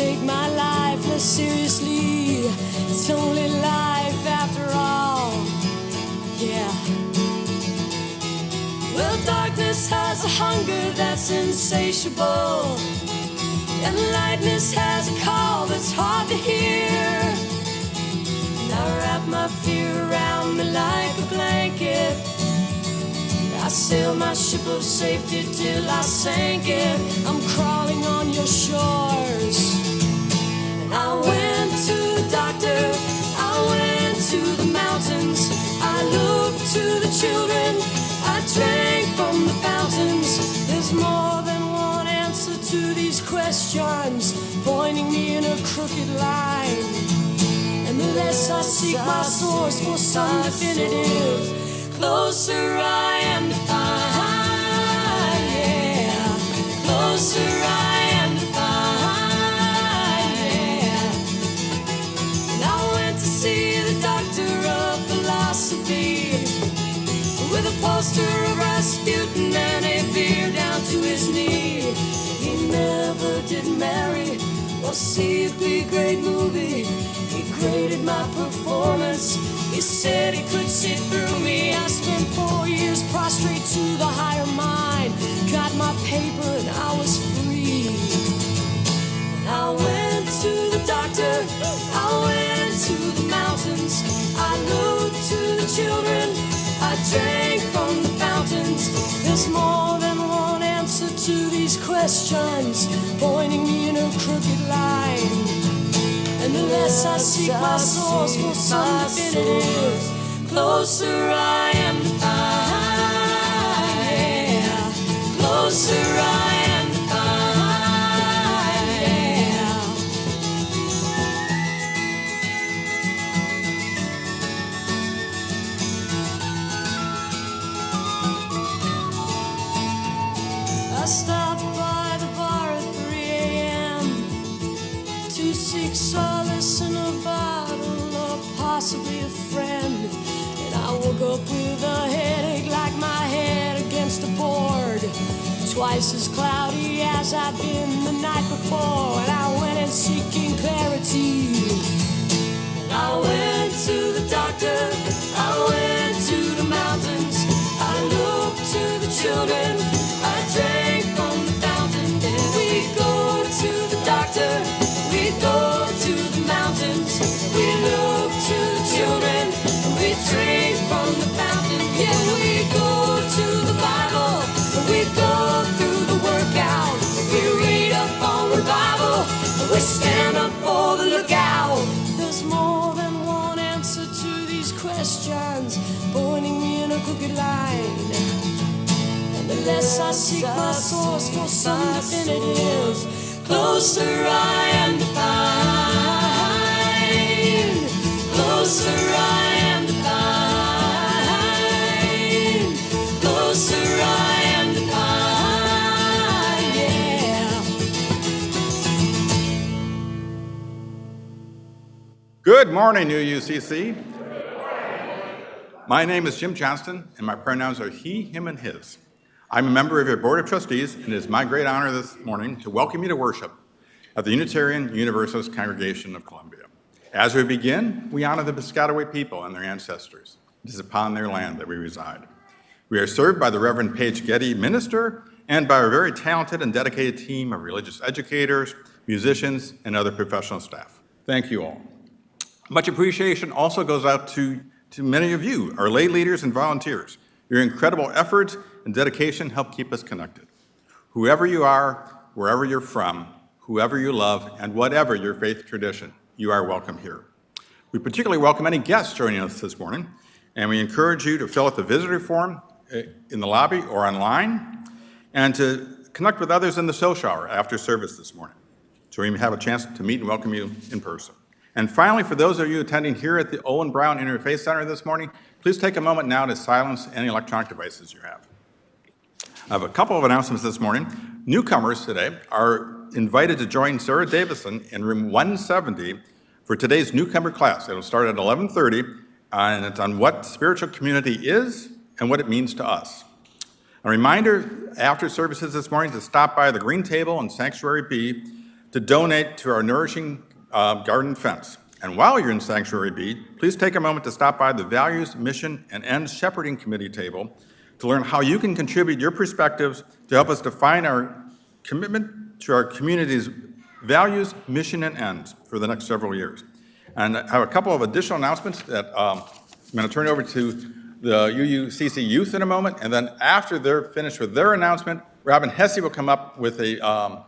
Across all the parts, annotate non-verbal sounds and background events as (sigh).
take my life less seriously. It's only life after all. Yeah. Well, darkness has a hunger that's insatiable. And lightness has a call that's hard to hear. And I wrap my fear around me like a blanket. I sail my ship of safety till I sank it. I'm crawling on your shores. And I went to the doctor, I went to the mountains, I looked to the children, I drank from the fountains. There's more than one answer to these questions, pointing me in a crooked line. And the less I seek my source for some definitive, closer I am to find. Yeah, closer I am to find. Yeah. And I went to see the doctor of philosophy with a poster of Rasputin and a beard down to his knee. He never did marry or see a big great movie. He graded my performance. He said he could see through me. I spent four years prostrate to the higher mind. Got my paper and I was free. I went to the doctor, I went to the mountains, I looked to the children, I drank from the fountains. There's more than one to these questions, pointing me in a crooked line. And the less I seek my source for some definitive, closer I am to find. Closer I up with a headache like my head against a board. Twice as cloudy as I'd been the night before. And I went in seeking clarity. I went to the doctor, I went Less I seek my source for some definitive, closer I am to. Closer I am to. Closer I am to. Yeah. Good morning, UUCC. My name is Jim Johnston, and my pronouns are he, him, and his. I'm a member of your Board of Trustees, and it is my great honor this morning to welcome you to worship at the Unitarian Universalist Congregation of Columbia. As we begin, we honor the Piscataway people and their ancestors. It is upon their land that we reside. We are served by the Reverend Paige Getty, minister, and by our very talented and dedicated team of religious educators, musicians, and other professional staff. Thank you all. Much appreciation also goes out to, to many of you, our lay leaders and volunteers. Your incredible efforts and dedication help keep us connected. Whoever you are, wherever you're from, whoever you love, and whatever your faith tradition, you are welcome here. We particularly welcome any guests joining us this morning, and we encourage you to fill out the visitor form uh, in the lobby or online, and to connect with others in the social hour after service this morning, so we have a chance to meet and welcome you in person. And finally, for those of you attending here at the Owen Brown Interfaith Center this morning, please take a moment now to silence any electronic devices you have. I have a couple of announcements this morning. Newcomers today are invited to join Sarah Davison in room 170 for today's newcomer class. It'll start at 11:30, and it's on what spiritual community is and what it means to us. A reminder after services this morning to stop by the green table in Sanctuary B to donate to our nourishing uh, garden fence. And while you're in Sanctuary B, please take a moment to stop by the Values, Mission, and Ends Shepherding Committee table to learn how you can contribute your perspectives to help us define our commitment to our community's values, mission, and ends for the next several years. And I have a couple of additional announcements that um, I'm going to turn over to the UUCC youth in a moment, and then after they're finished with their announcement, Robin Hessey will come up with a um,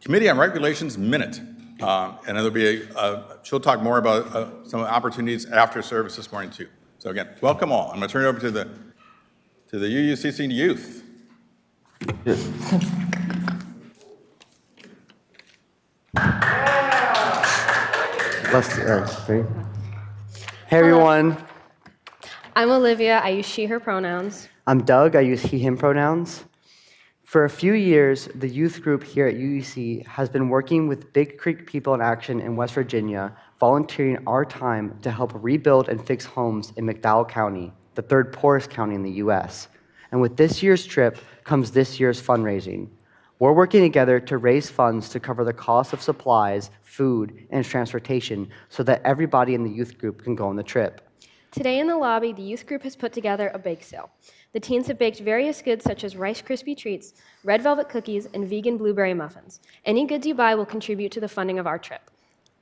Committee on Right Relations minute. Um, And there'll be, a- a- she'll talk more about uh, some opportunities after service this morning, too. So again, welcome all. I'm going to turn it over to the, to the UUCC youth. Let's, uh, ready? Hey everyone, I'm Olivia. I use she, her pronouns. I'm Doug. I use he, him pronouns. For a few years, the youth group here at UEC has been working with Big Creek People in Action in West Virginia, volunteering our time to help rebuild and fix homes in McDowell County, the third poorest county in the US. And with this year's trip comes this year's fundraising. We're working together to raise funds to cover the cost of supplies, food, and transportation so that everybody in the youth group can go on the trip. Today in the lobby, the youth group has put together a bake sale. The teens have baked various goods such as Rice Krispie treats, red velvet cookies, and vegan blueberry muffins. Any goods you buy will contribute to the funding of our trip.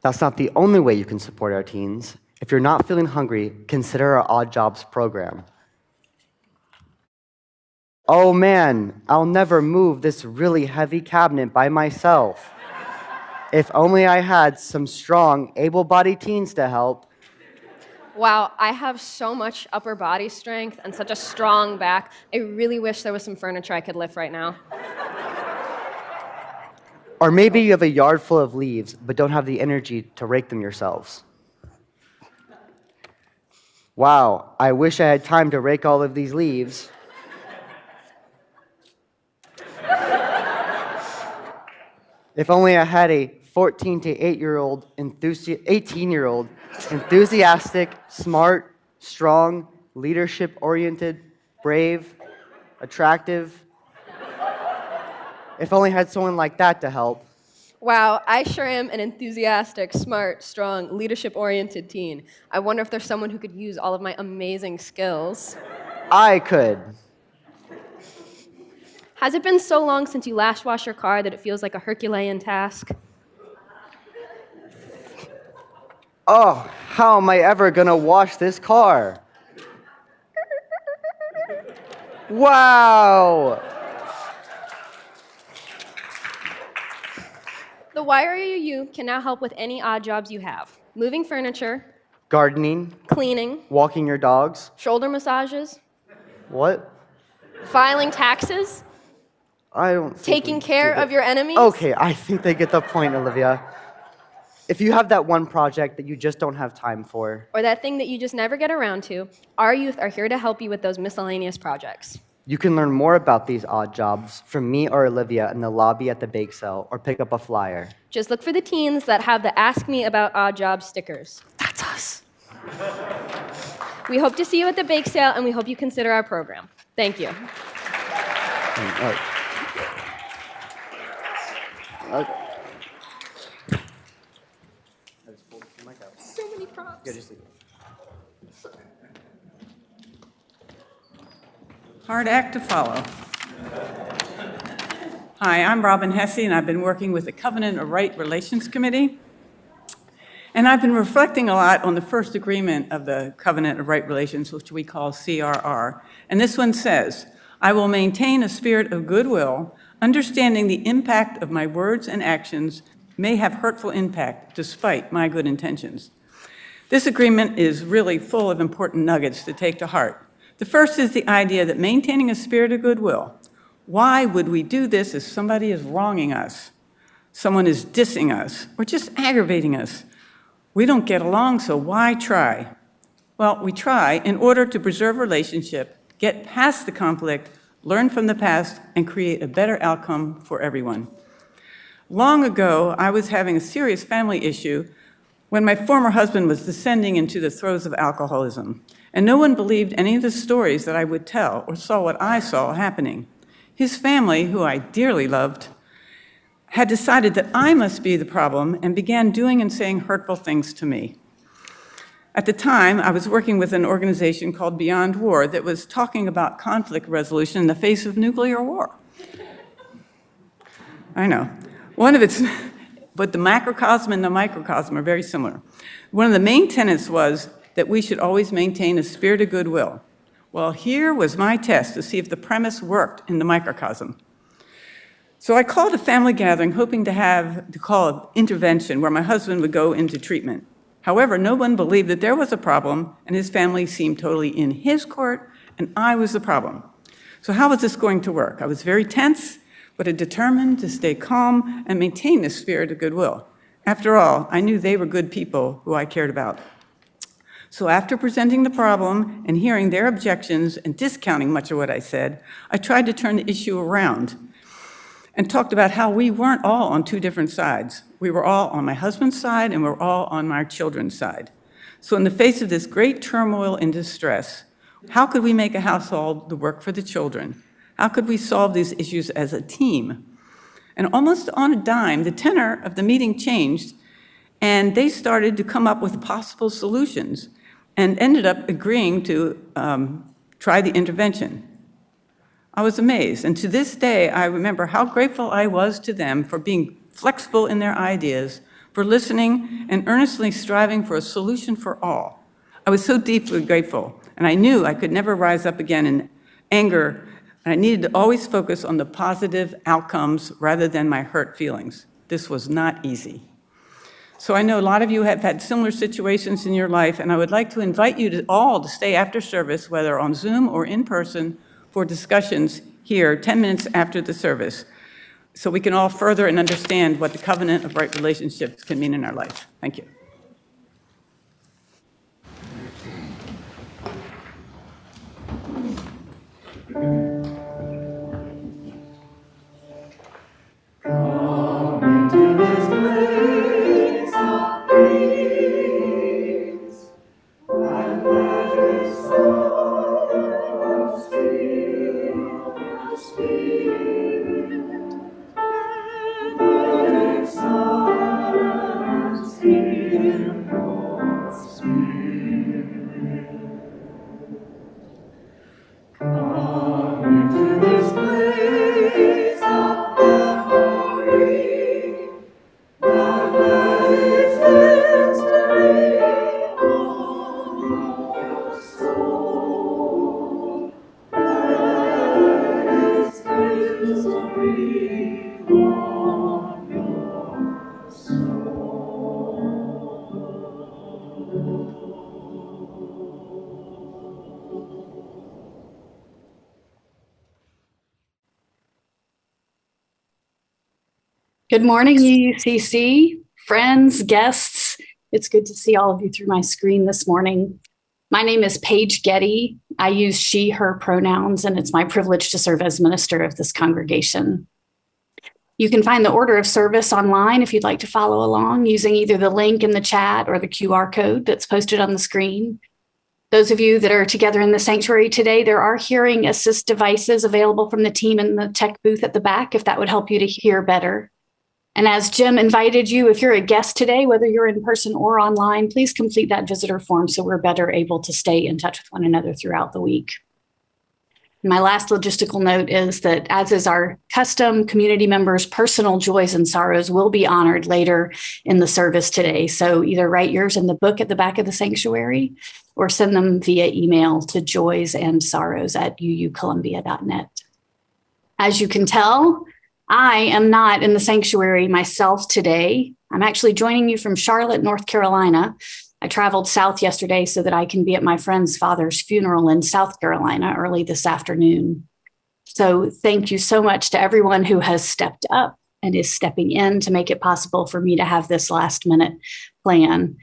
That's not the only way you can support our teens. If you're not feeling hungry, consider our Odd Jobs program. Oh man, I'll never move this really heavy cabinet by myself. If only I had some strong, able bodied teens to help. Wow, I have so much upper body strength and such a strong back. I really wish there was some furniture I could lift right now. Or maybe you have a yard full of leaves but don't have the energy to rake them yourselves. Wow, I wish I had time to rake all of these leaves. (laughs) if only I had a 14 to 8 year old, enthusi- 18 year old, enthusiastic, smart, strong, leadership oriented, brave, attractive. If only I had someone like that to help. Wow, I sure am an enthusiastic, smart, strong, leadership oriented teen. I wonder if there's someone who could use all of my amazing skills. I could. Has it been so long since you last washed your car that it feels like a Herculean task? Oh, how am I ever gonna wash this car? Wow! The YRUU can now help with any odd jobs you have moving furniture, Gardening, cleaning, walking your dogs. shoulder massages, What? filing taxes, I don't. think taking care do of your enemies. Okay, I think they get the point, Olivia. If you have that one project that you just don't have time for, Or that thing that you just never get around to, our youth are here to help you with those miscellaneous projects. You can learn more about these odd jobs from me or Olivia in the lobby at the bake sale or pick up a flyer. Just look for the teens that have the Ask Me About Odd Jobs stickers. That's us. We hope to see you at the bake sale and we hope you consider our program. Thank you. So many props. Yeah, just leave it. Hard act to follow. Hi, I'm Robin Hessey, and I've been working with the Covenant of Right Relations Committee. And I've been reflecting a lot on the first agreement of the Covenant of Right Relations, which we call CRR. And this one says, "I will maintain a spirit of goodwill, understanding the impact of my words and actions may have hurtful impact despite my good intentions." This agreement is really full of important nuggets to take to heart. The first is the idea that maintaining a spirit of goodwill. Why would we do this if somebody is wronging us? Someone is dissing us or just aggravating us. We don't get along, so why try? Well, we try in order to preserve relationship, get past the conflict, learn from the past, and create a better outcome for everyone. Long ago, I was having a serious family issue when my former husband was descending into the throes of alcoholism, and no one believed any of the stories that I would tell or saw what I saw happening. His family, who I dearly loved, had decided that I must be the problem and began doing and saying hurtful things to me. At the time, I was working with an organization called Beyond War that was talking about conflict resolution in the face of nuclear war. I know. One of its, (laughs) but the macrocosm and the microcosm are very similar. One of the main tenets was that we should always maintain a spirit of goodwill. Well, here was my test to see if the premise worked in the microcosm. So I called a family gathering hoping to have to call an intervention where my husband would go into treatment. However, no one believed that there was a problem, and his family seemed totally in his court, and I was the problem. So, how was this going to work? I was very tense, but determined to stay calm and maintain the spirit of goodwill. After all, I knew they were good people who I cared about. So, after presenting the problem and hearing their objections and discounting much of what I said, I tried to turn the issue around and talked about how we weren't all on two different sides. We were all on my husband's side and we we're all on my children's side. So, in the face of this great turmoil and distress, how could we make a household the work for the children? How could we solve these issues as a team? And almost on a dime, the tenor of the meeting changed, and they started to come up with possible solutions and ended up agreeing to um, try the intervention. I was amazed. And to this day, I remember how grateful I was to them for being flexible in their ideas, for listening, and earnestly striving for a solution for all. I was so deeply grateful, and I knew I could never rise up again in anger, and I needed to always focus on the positive outcomes rather than my hurt feelings. This was not easy. So I know a lot of you have had similar situations in your life, and I would like to invite you to all to stay after service, whether on Zoom or in person, for discussions here 10 minutes after the service so we can all further and understand what the covenant of right relationships can mean in our life. Thank you. Good morning, UUCC, friends, guests. It's good to see all of you through my screen this morning. My name is Paige Getty. I use she, her pronouns, and it's my privilege to serve as minister of this congregation. You can find the order of service online if you'd like to follow along using either the link in the chat or the QR code that's posted on the screen. Those of you that are together in the sanctuary today, there are hearing assist devices available from the team in the tech booth at the back if that would help you to hear better. And as Jim invited you, if you're a guest today, whether you're in person or online, please complete that visitor form so we're better able to stay in touch with one another throughout the week. My last logistical note is that, as is our custom, community members' personal joys and sorrows will be honored later in the service today. So either write yours in the book at the back of the sanctuary or send them via email to joys and sorrows at uucolumbia.net. As you can tell, I am not in the sanctuary myself today. I'm actually joining you from Charlotte, North Carolina. I traveled south yesterday so that I can be at my friend's father's funeral in South Carolina early this afternoon. So, thank you so much to everyone who has stepped up and is stepping in to make it possible for me to have this last minute plan.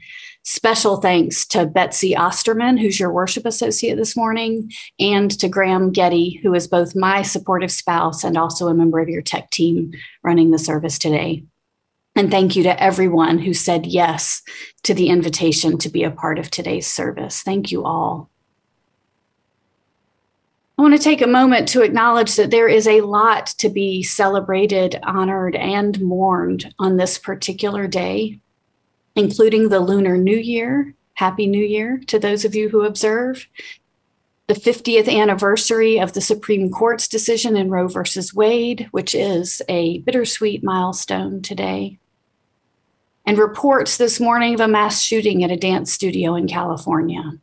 Special thanks to Betsy Osterman, who's your worship associate this morning, and to Graham Getty, who is both my supportive spouse and also a member of your tech team running the service today. And thank you to everyone who said yes to the invitation to be a part of today's service. Thank you all. I want to take a moment to acknowledge that there is a lot to be celebrated, honored, and mourned on this particular day, including the Lunar New Year. Happy New Year to those of you who observe. The 50th anniversary of the Supreme Court's decision in Roe versus Wade, which is a bittersweet milestone today. And reports this morning of a mass shooting at a dance studio in California.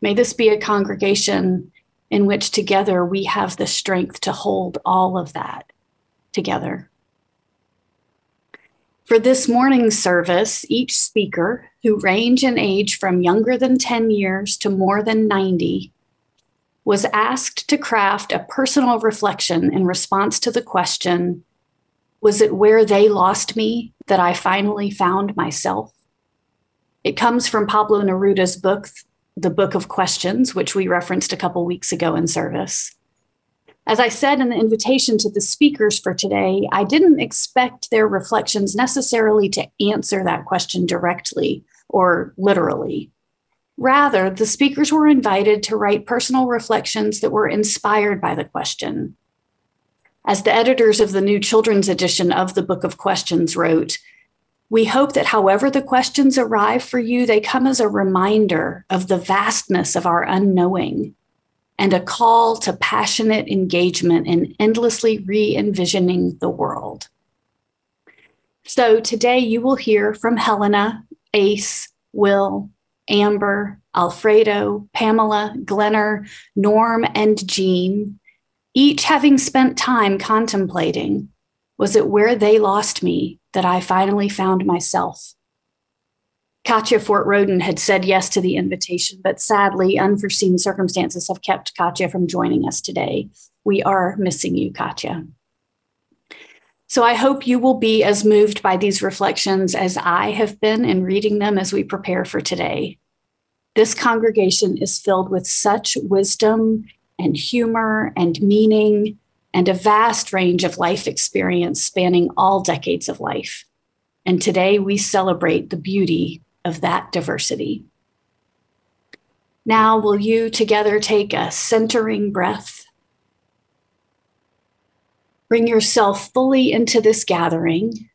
May this be a congregation in which together we have the strength to hold all of that together. For this morning's service, each speaker, who range in age from younger than 10 years to more than 90, was asked to craft a personal reflection in response to the question Was it where they lost me that I finally found myself? It comes from Pablo Neruda's book, The Book of Questions, which we referenced a couple weeks ago in service. As I said in the invitation to the speakers for today, I didn't expect their reflections necessarily to answer that question directly or literally. Rather, the speakers were invited to write personal reflections that were inspired by the question. As the editors of the new children's edition of the Book of Questions wrote, we hope that however the questions arrive for you, they come as a reminder of the vastness of our unknowing and a call to passionate engagement in endlessly re envisioning the world. So today you will hear from Helena, Ace, Will, Amber, Alfredo, Pamela, Glennor, Norm, and Gene, each having spent time contemplating was it where they lost me that I finally found myself? Katja Fort Rhoden had said yes to the invitation, but sadly, unforeseen circumstances have kept Katja from joining us today. We are missing you, Katja. So I hope you will be as moved by these reflections as I have been in reading them as we prepare for today. This congregation is filled with such wisdom and humor and meaning and a vast range of life experience spanning all decades of life. And today we celebrate the beauty of that diversity. Now, will you together take a centering breath? Bring yourself fully into this gathering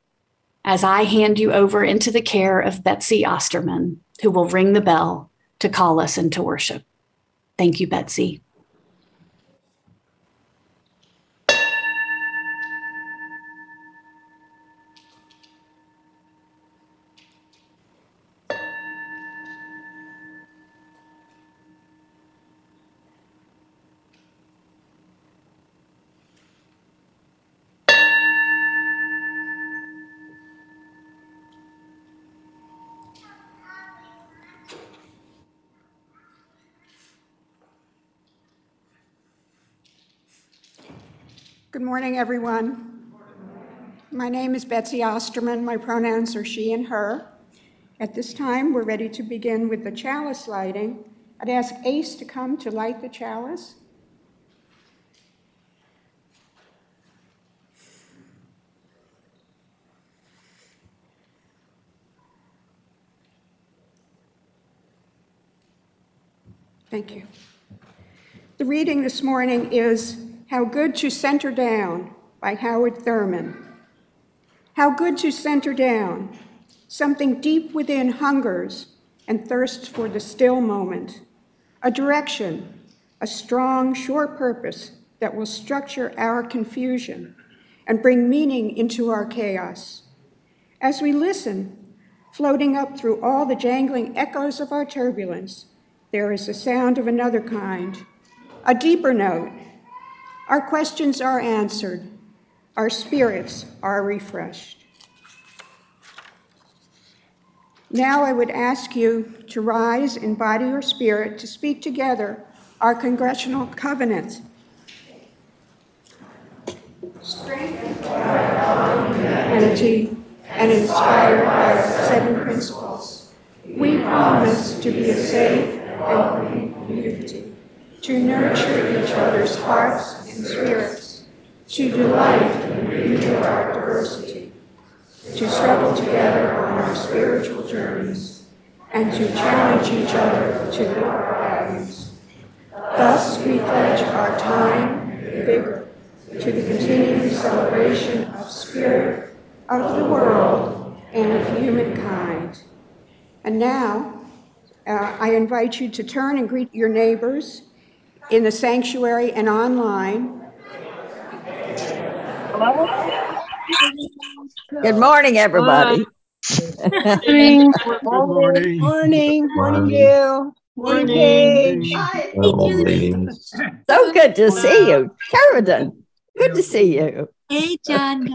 as I hand you over into the care of Betsy Osterman, who will ring the bell to call us into worship. Thank you, Betsy. Morning, everyone. My name is Betsy Osterman. My pronouns are she and her. At this time, we're ready to begin with the chalice lighting. I'd ask Ace to come to light the chalice. Thank you. The reading this morning is How Good to Center Down by Howard Thurman. How good to center down. Something deep within hungers and thirsts for the still moment. A direction, a strong, sure purpose that will structure our confusion and bring meaning into our chaos. As we listen, floating up through all the jangling echoes of our turbulence, there is a sound of another kind, a deeper note. Our questions are answered, our spirits are refreshed. Now I would ask you to rise in body or spirit to speak together our congressional covenant. Strengthened by humanity and inspired by seven principles, we promise to be a safe and loving community, to nurture each other's hearts spirits, to delight in beauty of our diversity, to struggle together on our spiritual journeys, and to challenge each other to live our values. Thus, we pledge our time vigor to the continued celebration of spirit, of the world, and of humankind. And now, uh, I invite you to turn and greet your neighbors in the sanctuary and online. Good morning, everybody. Good Morning. morning. Morning, morning, you. Morning, Paige. So good to see you. Sheridan, good to see you. Hey, John.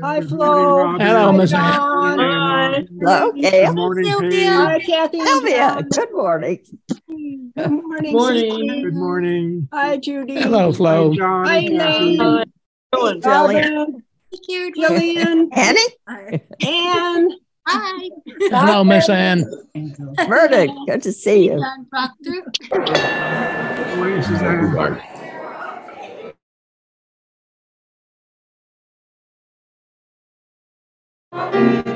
Hi, Flo. Hello, Miss Ann. John. Hello, Gail. Good morning, Sylvia. Paige. Hi, Kathy. Sylvia, good morning. Good morning. Morning. Good morning. Hi, Judy. Hello, Flo. John. Hi, and Kathy. Elaine. Jillian. Thank you. Jillian. Annie, Ann. Hi. Hello, Miss Ann. Murdoch, good to see you. John Proctor. Morning,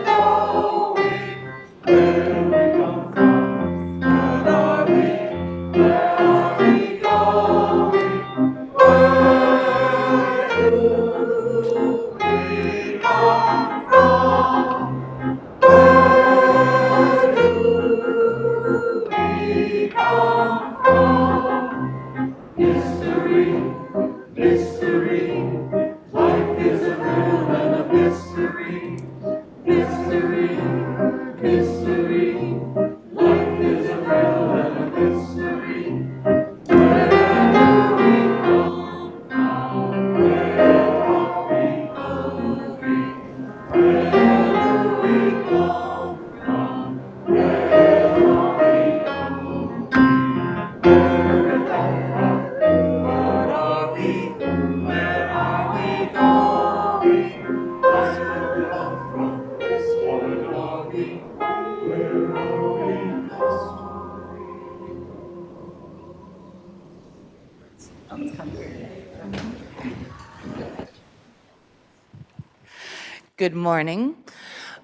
Good morning.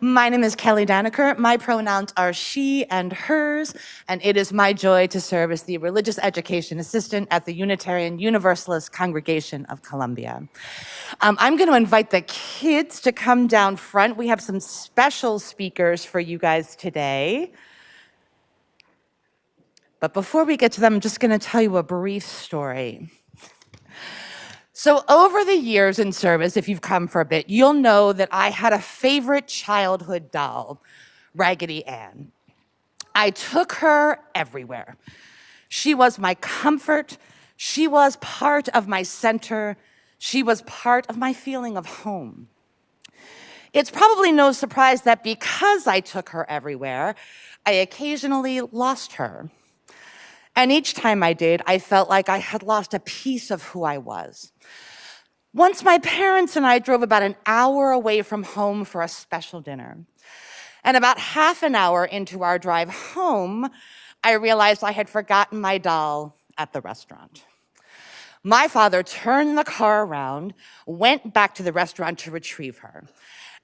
My name is Kelli Danaker. My pronouns are she and hers, and it is my joy to serve as the religious education assistant at the Unitarian Universalist Congregation of Columbia. Um, I'm going to invite the kids to come down front. We have some special speakers for you guys today. But before we get to them, I'm just going to tell you a brief story. So, over the years in service, if you've come for a bit, you'll know that I had a favorite childhood doll, Raggedy Ann. I took her everywhere. She was my comfort. She was part of my center. She was part of my feeling of home. It's probably no surprise that because I took her everywhere, I occasionally lost her. And each time I did, I felt like I had lost a piece of who I was. Once my parents and I drove about an hour away from home for a special dinner. And about half an hour into our drive home, I realized I had forgotten my doll at the restaurant. My father turned the car around, went back to the restaurant to retrieve her.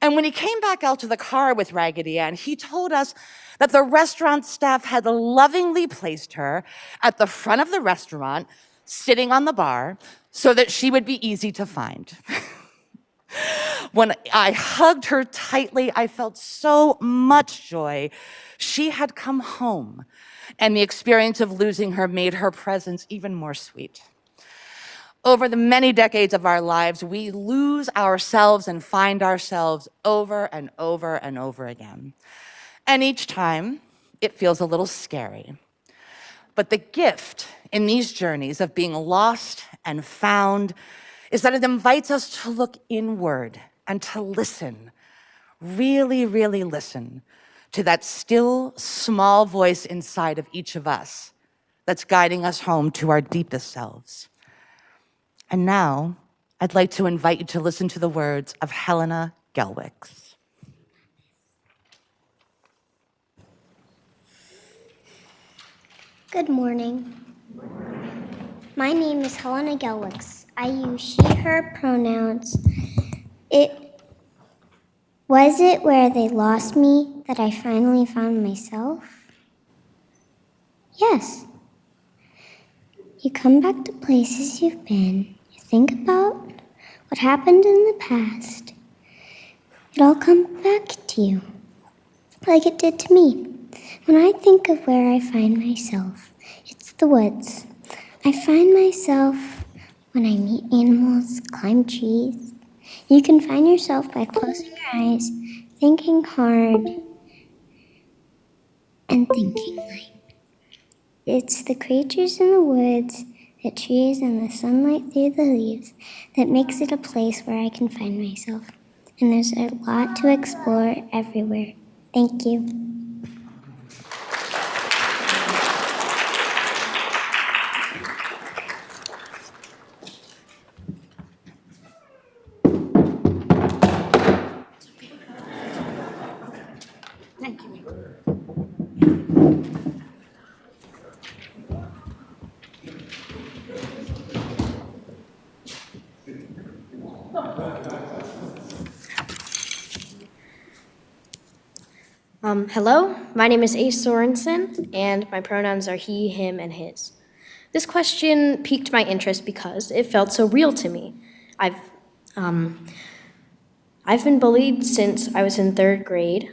And when he came back out to the car with Raggedy Ann, he told us that the restaurant staff had lovingly placed her at the front of the restaurant, sitting on the bar, so that she would be easy to find. (laughs) when I hugged her tightly, I felt so much joy. She had come home, and the experience of losing her made her presence even more sweet. Over the many decades of our lives, we lose ourselves and find ourselves over and over and over again. And each time, it feels a little scary. But the gift in these journeys of being lost and found is that it invites us to look inward and to listen, really, really listen to that still small voice inside of each of us that's guiding us home to our deepest selves. And now, I'd like to invite you to listen to the words of Helena Gelwicks. Good morning. My name is Helena Gelwicks. I use she, her pronouns. It Was it where they lost me that I finally found myself? Yes. You come back to places you've been, think about what happened in the past. It all comes back to you, like it did to me. When I think of where I find myself, it's the woods. I find myself when I meet animals, climb trees. You can find yourself by closing your eyes, thinking hard, and thinking light. It's the creatures in the woods, the trees, and the sunlight through the leaves that makes it a place where I can find myself. And there's a lot to explore everywhere. Thank you. Hello, my name is Ace Sorensen, and my pronouns are he, him, and his. This question piqued my interest because it felt so real to me. I've, um, I've been bullied since I was in third grade.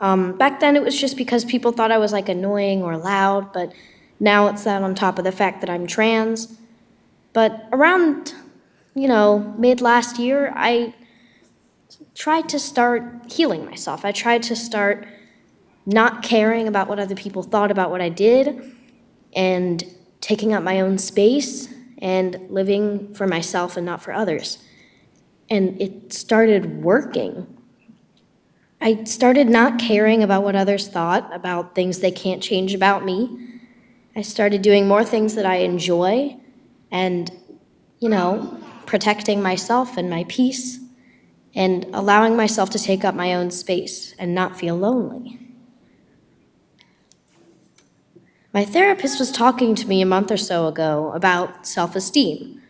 Um, back then, it was just because people thought I was like annoying or loud, but now it's that on top of the fact that I'm trans. But around, you know, mid last year, I tried to start healing myself. I tried to start not caring about what other people thought about what I did and taking up my own space and living for myself and not for others. And it started working. I started not caring about what others thought, about things they can't change about me. I started doing more things that I enjoy and, you know, protecting myself and my peace and allowing myself to take up my own space and not feel lonely. My therapist was talking to me a month or so ago about self esteem.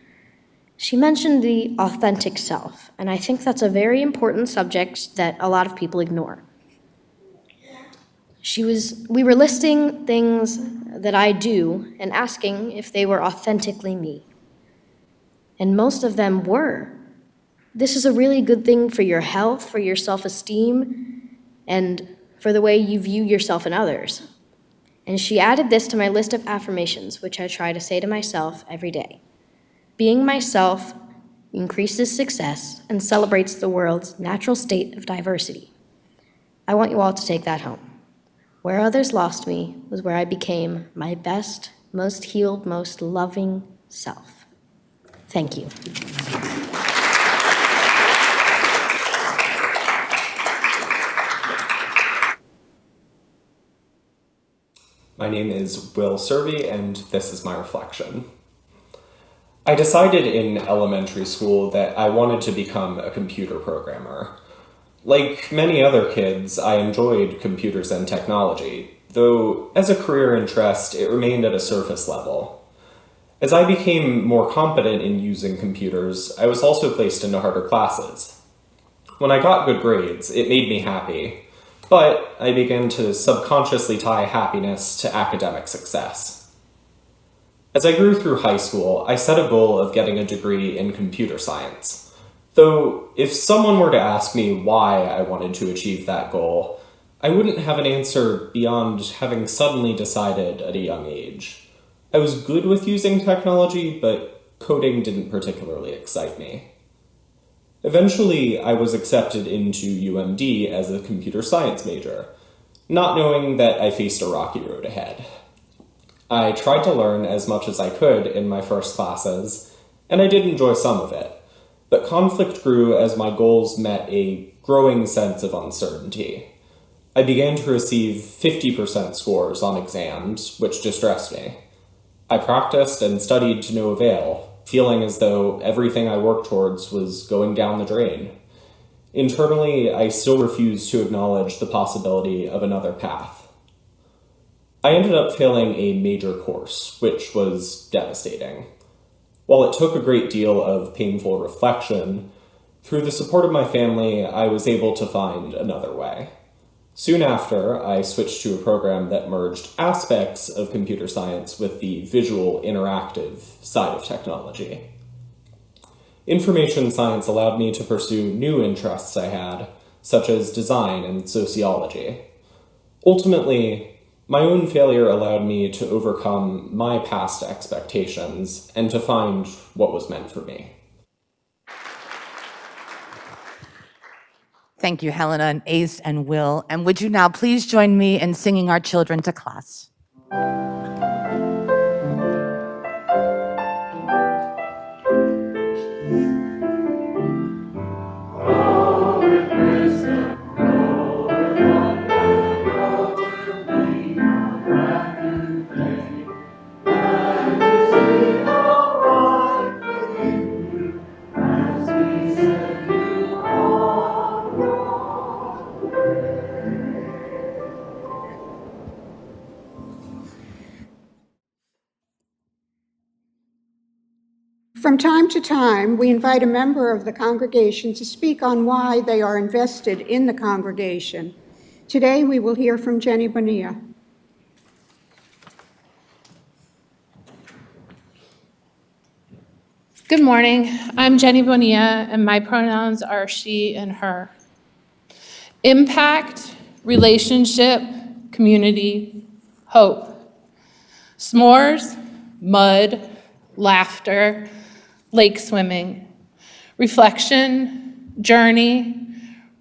She mentioned the authentic self, and I think that's a very important subject that a lot of people ignore. She was, we were listing things that I do and asking if they were authentically me. And most of them were. This is a really good thing for your health, for your self esteem, and for the way you view yourself and others. And she added this to my list of affirmations, which I try to say to myself every day. Being myself increases success and celebrates the world's natural state of diversity. I want you all to take that home. Where others lost me was where I became my best, most healed, most loving self. Thank you. My name is Will Cervi, and this is my reflection. I decided in elementary school that I wanted to become a computer programmer. Like many other kids, I enjoyed computers and technology, though as a career interest, it remained at a surface level. As I became more competent in using computers, I was also placed into harder classes. When I got good grades, it made me happy, but I began to subconsciously tie happiness to academic success. As I grew through high school, I set a goal of getting a degree in computer science. Though, if someone were to ask me why I wanted to achieve that goal, I wouldn't have an answer beyond having suddenly decided at a young age. I was good with using technology, but coding didn't particularly excite me. Eventually, I was accepted into UMD as a computer science major, not knowing that I faced a rocky road ahead. I tried to learn as much as I could in my first classes, and I did enjoy some of it, but conflict grew as my goals met a growing sense of uncertainty. I began to receive 50% scores on exams, which distressed me. I practiced and studied to no avail, feeling as though everything I worked towards was going down the drain. Internally, I still refused to acknowledge the possibility of another path. I ended up failing a major course, which was devastating. While it took a great deal of painful reflection, Through the support of my family, I was able to find another way. Soon after, I switched to a program that merged aspects of computer science with the visual, interactive side of technology. Information science allowed me to pursue new interests I had, such as design and sociology. Ultimately, my own failure allowed me to overcome my past expectations and to find what was meant for me. Thank you, Helena and Ace and Will. And would you now please join me in singing our children to class? From time to time, we invite a member of the congregation to speak on why they are invested in the congregation. Today, we will hear from Jenny Bonilla. Good morning. I'm Jenny Bonilla, and my pronouns are she and her. Impact, relationship, community, hope. S'mores, mud, laughter, lake swimming. Reflection, journey,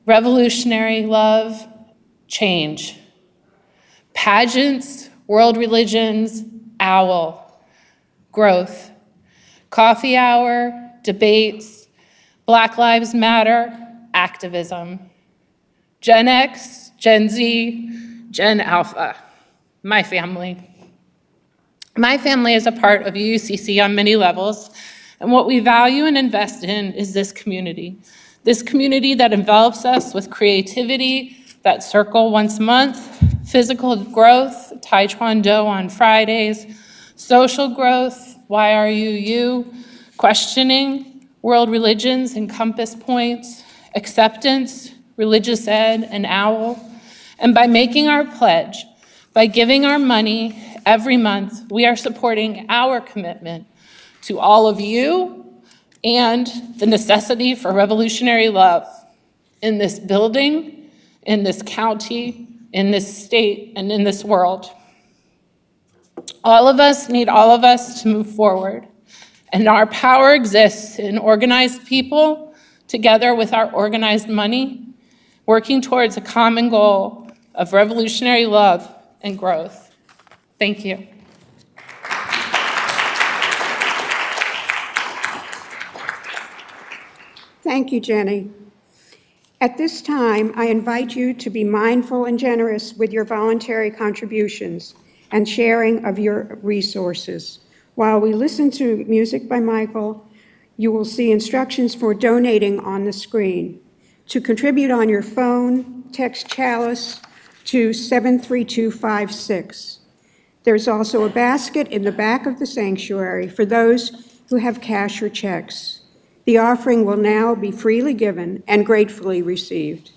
revolutionary love, change. Pageants, world religions, owl, growth coffee hour, debates, Black Lives Matter, activism, Gen X, Gen Z, Gen Alpha, my family. My family is a part of UUCC on many levels, and what we value and invest in is this community. This community that envelops us with creativity, that circle once a month, physical growth, Taekwondo on Fridays, social growth, why are you you? Questioning, world religions and compass points, acceptance, religious ed, and OWL. And by making our pledge, by giving our money every month, we are supporting our commitment to all of you and the necessity for revolutionary love in this building, in this county, in this state, and in this world. All of us need all of us to move forward. And our power exists in organized people, together with our organized money, working towards a common goal of revolutionary love and growth. Thank you. Thank you, Jenny. At this time, I invite you to be mindful and generous with your voluntary contributions and sharing of your resources. While we listen to music by Michael, you will see instructions for donating on the screen. To contribute on your phone, text Chalice to 73256. There's also a basket in the back of the sanctuary for those who have cash or checks. The offering will now be freely given and gratefully received.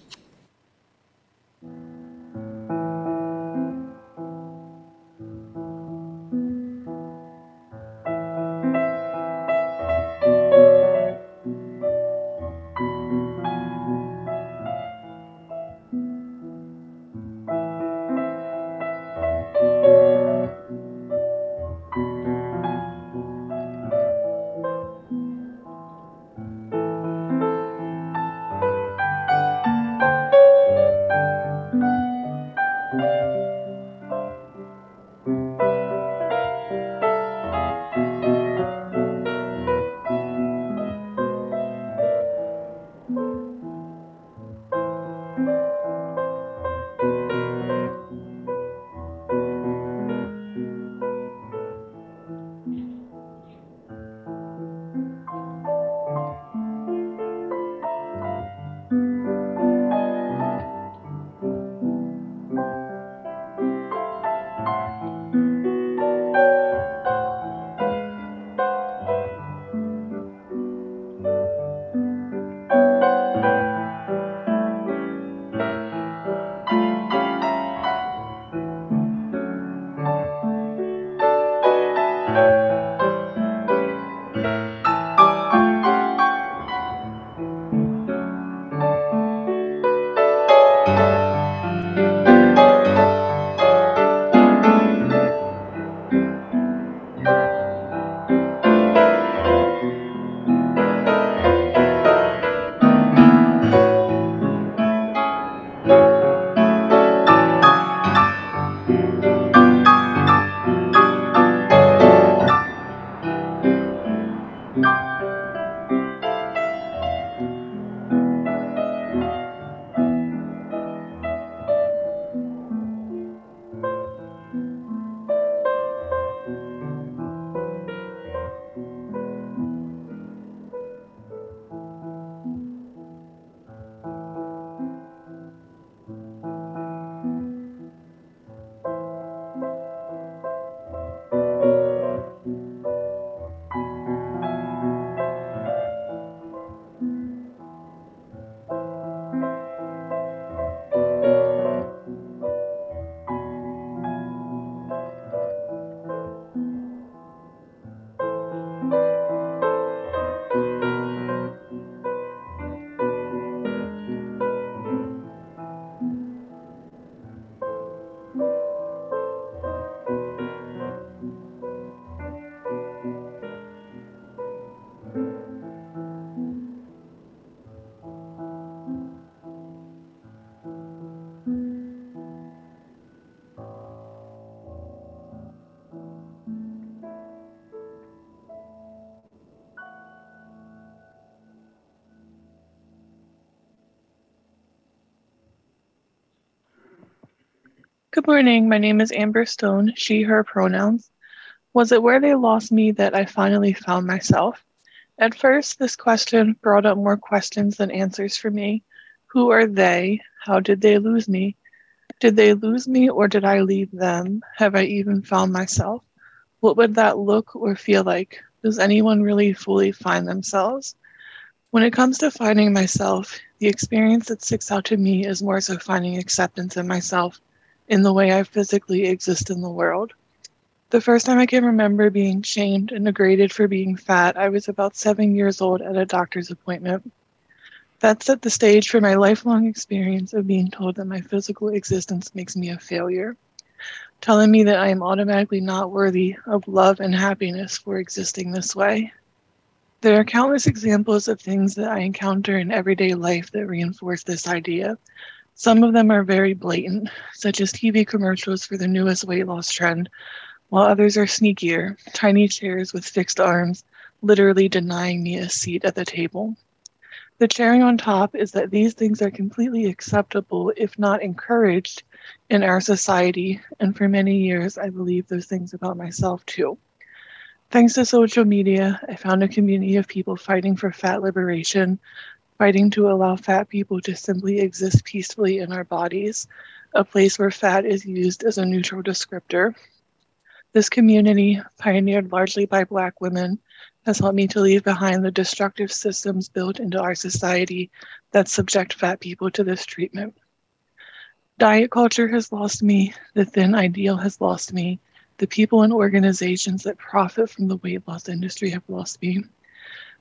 Good morning. My name is Amber Stone, she, her pronouns. Was it where they lost me that I finally found myself? At first, this question brought up more questions than answers for me. Who are they? How did they lose me? Did they lose me or did I leave them? Have I even found myself? What would that look or feel like? Does anyone really fully find themselves? When it comes to finding myself, the experience that sticks out to me is more so finding acceptance in myself in the way I physically exist in the world. The first time I can remember being shamed and degraded for being fat, I was about seven years old at a doctor's appointment. That set the stage for my lifelong experience of being told that my physical existence makes me a failure, telling me that I am automatically not worthy of love and happiness for existing this way. There are countless examples of things that I encounter in everyday life that reinforce this idea. Some of them are very blatant, such as TV commercials for the newest weight loss trend, while others are sneakier, tiny chairs with fixed arms, literally denying me a seat at the table. The cherry on top is that these things are completely acceptable, if not encouraged, in our society, and for many years I believed those things about myself too. Thanks to social media, I found a community of people fighting for fat liberation, fighting to allow fat people to simply exist peacefully in our bodies, a place where fat is used as a neutral descriptor. This community, pioneered largely by Black women, has helped me to leave behind the destructive systems built into our society that subject fat people to this treatment. Diet culture has lost me, the thin ideal has lost me, the people and organizations that profit from the weight loss industry have lost me.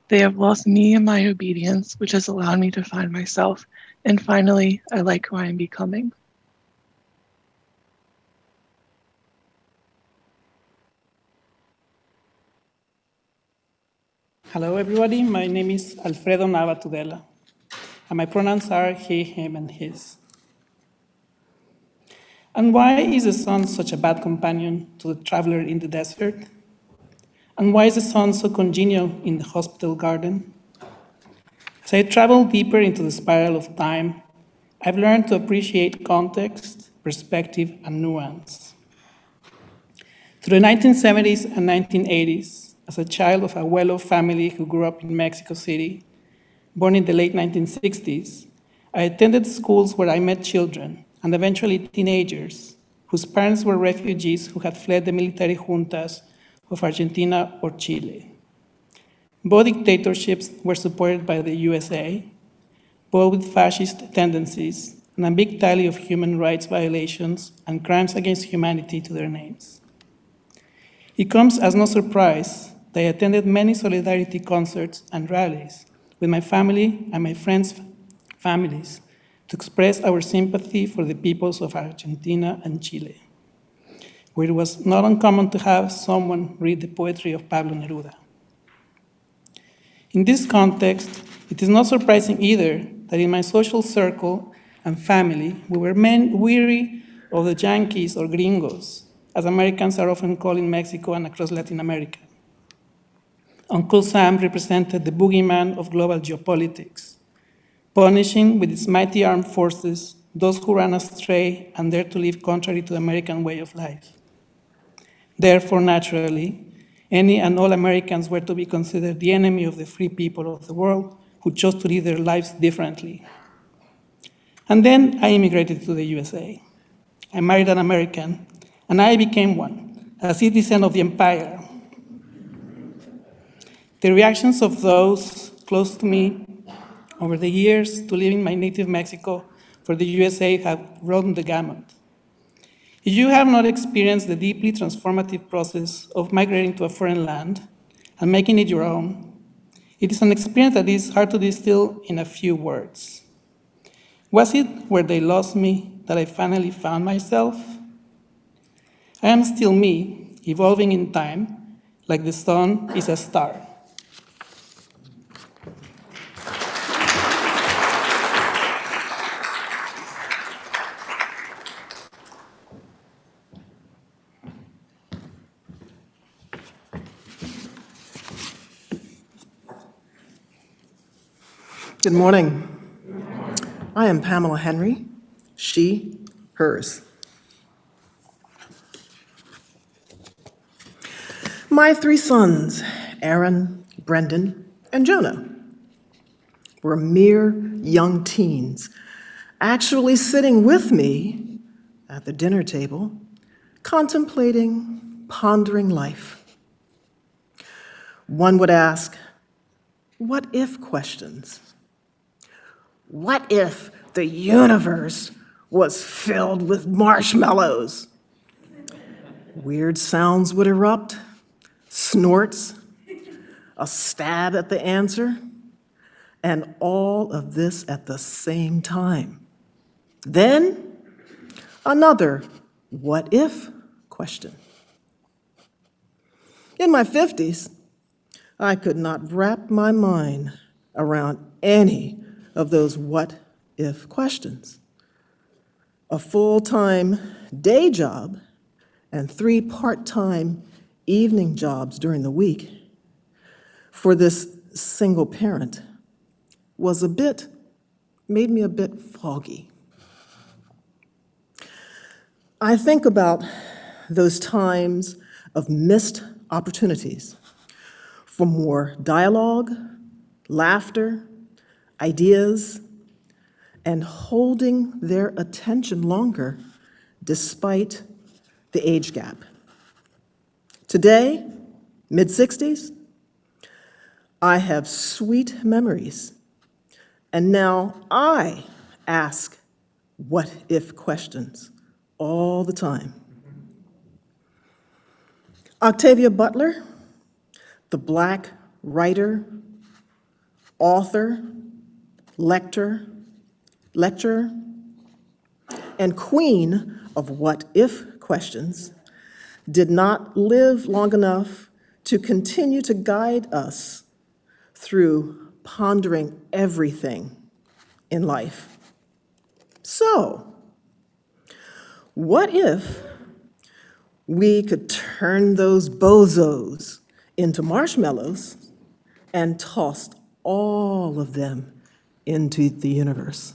They have lost me and my obedience, which has allowed me to find myself. And finally, I like who I am becoming. Hello, everybody. My name is Alfredo Nava Tudela, and my pronouns are he, him, and his. And why is the sun such a bad companion to the traveler in the desert? And why is the sun so congenial in the hospital garden? As I travel deeper into the spiral of time, I've learned to appreciate context, perspective, and nuance. Through the 1970s and 1980s, as a child of a off family who grew up in Mexico City, born in the late 1960s, I attended schools where I met children and eventually teenagers whose parents were refugees who had fled the military juntas of Argentina or Chile. Both dictatorships were supported by the USA, both with fascist tendencies and a big tally of human rights violations and crimes against humanity to their names. It comes as no surprise that I attended many solidarity concerts and rallies with my family and my friends' families to express our sympathy for the peoples of Argentina and Chile, where it was not uncommon to have someone read the poetry of Pablo Neruda. In this context, it is not surprising either that in my social circle and family, we were men weary of the Yankees or gringos, as Americans are often called in Mexico and across Latin America. Uncle Sam represented the boogeyman of global geopolitics, punishing with its mighty armed forces those who ran astray and dared to live contrary to the American way of life. Therefore, naturally, any and all Americans were to be considered the enemy of the free people of the world who chose to live their lives differently. And then I immigrated to the USA. I married an American, and I became one, a citizen of the empire. The reactions of those close to me over the years to live in my native Mexico for the USA have run the gamut. If you have not experienced the deeply transformative process of migrating to a foreign land and making it your own, it is an experience that is hard to distill in a few words. Was it where they lost me that I finally found myself? I am still me, evolving in time, like the sun is a star. Good morning. I am Pamela Henry, she, hers. My three sons, Aaron, Brendan, and Jonah, were mere young teens, actually sitting with me at the dinner table, contemplating, pondering life. One would ask, what if questions? What if the universe was filled with marshmallows? Weird sounds would erupt, snorts, a stab at the answer, and all of this at the same time. Then, another what if question. In my 50s, I could not wrap my mind around any of those what if questions. A full time day job and three part time evening jobs during the week for this single parent was a bit, made me a bit foggy. I think about those times of missed opportunities for more dialogue, laughter, ideas, and holding their attention longer despite the age gap. Today, mid 60s, I have sweet memories, and now I ask what if questions all the time. Octavia Butler, the Black writer, author, lector, lecturer, and queen of what if questions, did not live long enough to continue to guide us through pondering everything in life. So, what if we could turn those bozos into marshmallows and tossed all of them into the universe?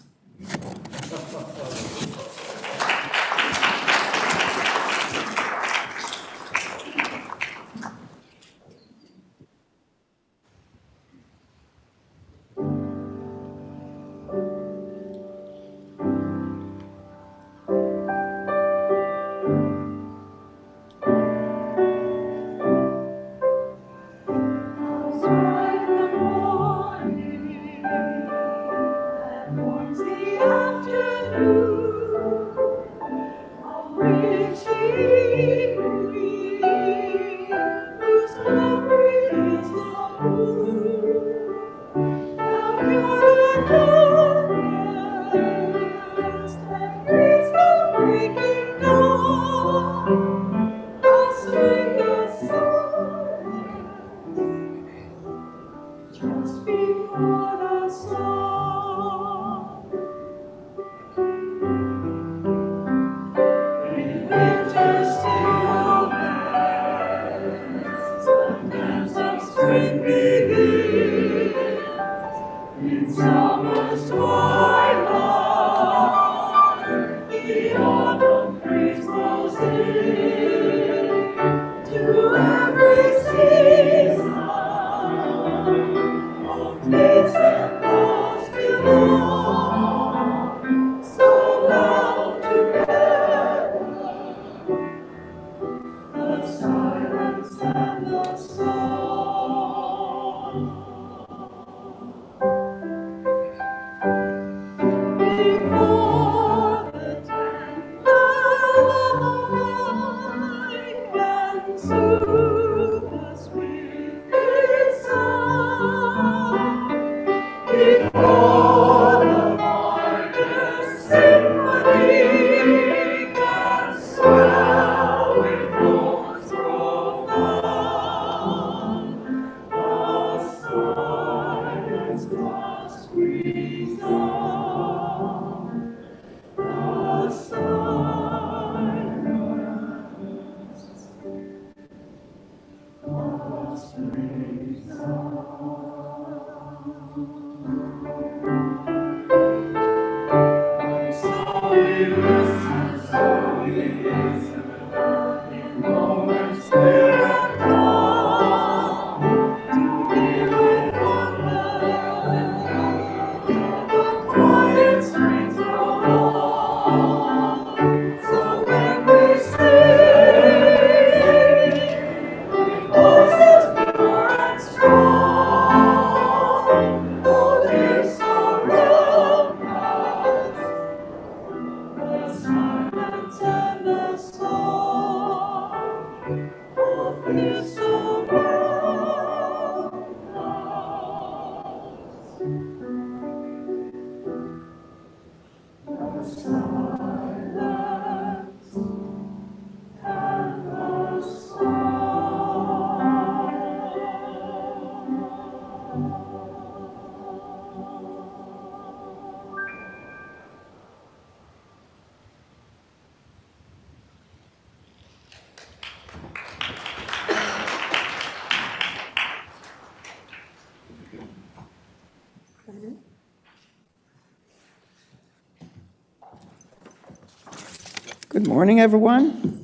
Morning, everyone.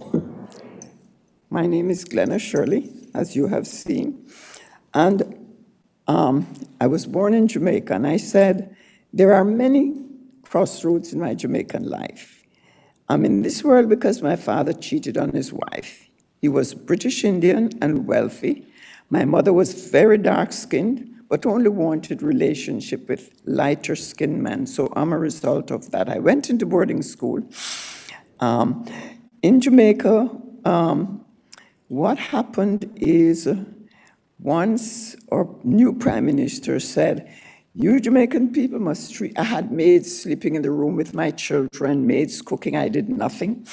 My name is Glennor Shirley, as you have seen. And um, I was born in Jamaica, and I said, there are many crossroads in my Jamaican life. I'm in this world because my father cheated on his wife. He was British Indian and wealthy. My mother was very dark skinned, but only wanted relationship with lighter skinned men. So I'm a result of that. I went into boarding school. Um, in Jamaica, um, what happened is uh, once our new prime minister said, you Jamaican people must treat, I had maids sleeping in the room with my children, maids cooking, I did nothing.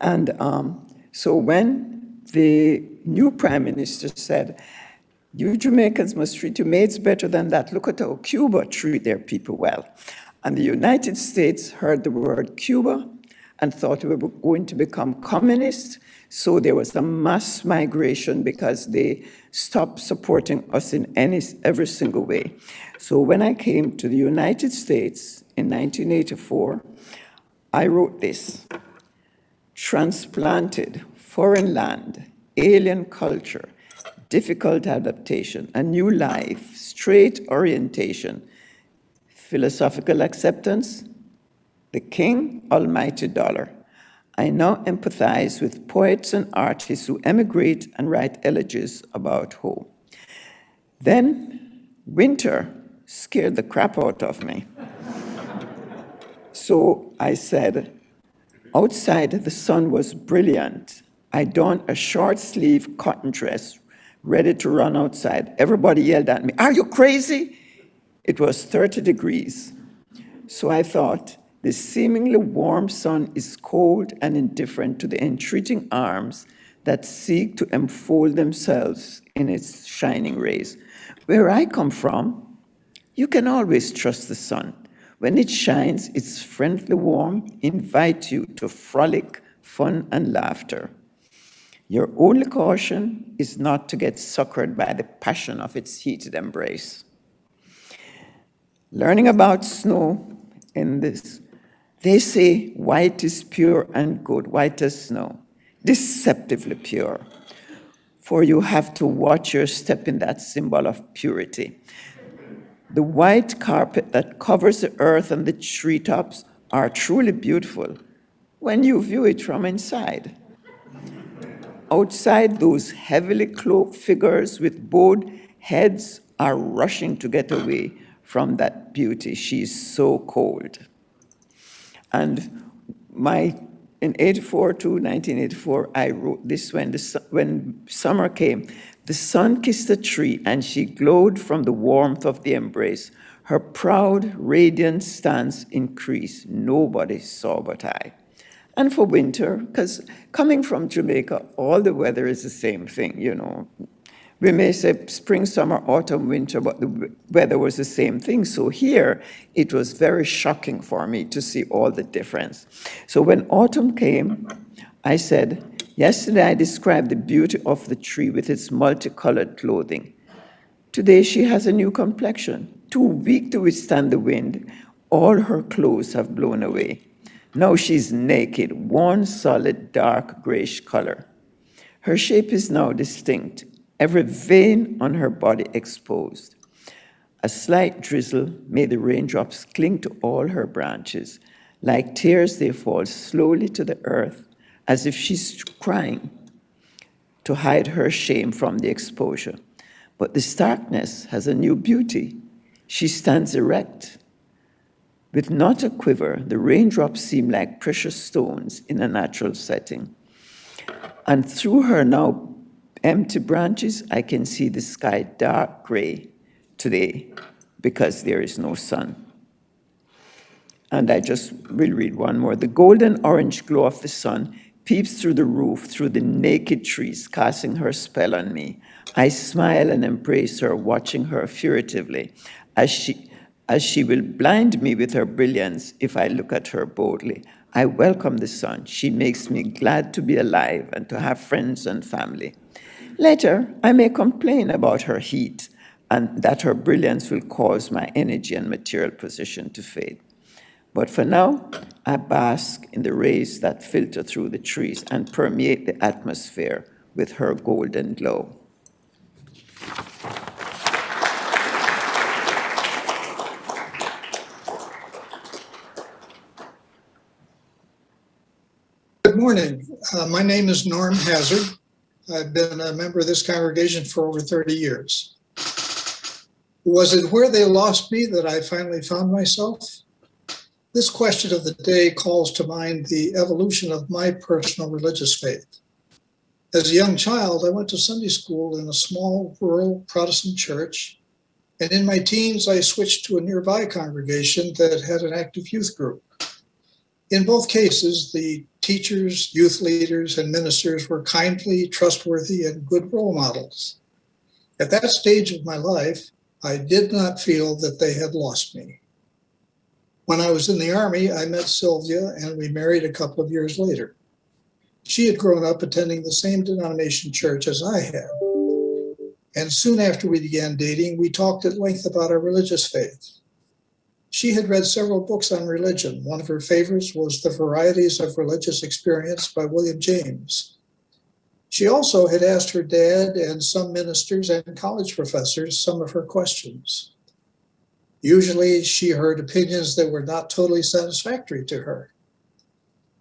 And um, so when the new prime minister said, you Jamaicans must treat your maids better than that, look at how Cuba treat their people well. And the United States heard the word Cuba and thought we were going to become communists. So there was a mass migration because they stopped supporting us in any, every single way. So when I came to the United States in 1984, I wrote this transplanted, foreign land, alien culture, difficult adaptation, a new life, straight orientation, philosophical acceptance, the King Almighty Dollar. I now empathize with poets and artists who emigrate and write elegies about home. Then winter scared the crap out of me. so I said, outside the sun was brilliant. I donned a short sleeve cotton dress, ready to run outside. Everybody yelled at me, Are you crazy? It was 30 degrees. So I thought, the seemingly warm sun is cold and indifferent to the entreating arms that seek to enfold themselves in its shining rays. Where I come from, you can always trust the sun. When it shines, its friendly warmth invites you to frolic, fun, and laughter. Your only caution is not to get suckered by the passion of its heated embrace. Learning about snow in this they say white is pure and good, white as snow, deceptively pure. For you have to watch your step in that symbol of purity. The white carpet that covers the earth and the treetops are truly beautiful when you view it from inside. Outside, those heavily cloaked figures with bowed heads are rushing to get away from that beauty. She's so cold. And my, in 84 to 1984, I wrote this when, the, when summer came. The sun kissed the tree and she glowed from the warmth of the embrace. Her proud, radiant stance increased. Nobody saw but I. And for winter, because coming from Jamaica, all the weather is the same thing, you know. We may say spring, summer, autumn, winter, but the weather was the same thing. So here, it was very shocking for me to see all the difference. So when autumn came, I said, Yesterday I described the beauty of the tree with its multicolored clothing. Today she has a new complexion, too weak to withstand the wind. All her clothes have blown away. Now she's naked, one solid dark grayish color. Her shape is now distinct, every vein on her body exposed. A slight drizzle made the raindrops cling to all her branches. Like tears, they fall slowly to the earth, as if she's crying to hide her shame from the exposure. But the starkness has a new beauty. She stands erect. With not a quiver, the raindrops seem like precious stones in a natural setting. And through her now empty branches, I can see the sky dark gray today because there is no sun. And I just will read one more. The golden orange glow of the sun peeps through the roof, through the naked trees, casting her spell on me. I smile and embrace her, watching her furtively, as she, as she will blind me with her brilliance if I look at her boldly. I welcome the sun. She makes me glad to be alive and to have friends and family. Later, I may complain about her heat and that her brilliance will cause my energy and material position to fade. But for now, I bask in the rays that filter through the trees and permeate the atmosphere with her golden glow. Good morning. Uh, My name is Norm Hazzard. I've been a member of this congregation for over 30 years. Was it where they lost me that I finally found myself? This question of the day calls to mind the evolution of my personal religious faith. As a young child, I went to Sunday school in a small rural Protestant church, and in my teens, I switched to a nearby congregation that had an active youth group. In both cases, the teachers, youth leaders, and ministers were kindly, trustworthy, and good role models. At that stage of my life, I did not feel that they had lost me. When I was in the Army, I met Sylvia and we married a couple of years later. She had grown up attending the same denomination church as I had. And soon after we began dating, we talked at length about our religious faith. She had read several books on religion. One of her favorites was The Varieties of Religious Experience by William James. She also had asked her dad and some ministers and college professors some of her questions. Usually, she heard opinions that were not totally satisfactory to her.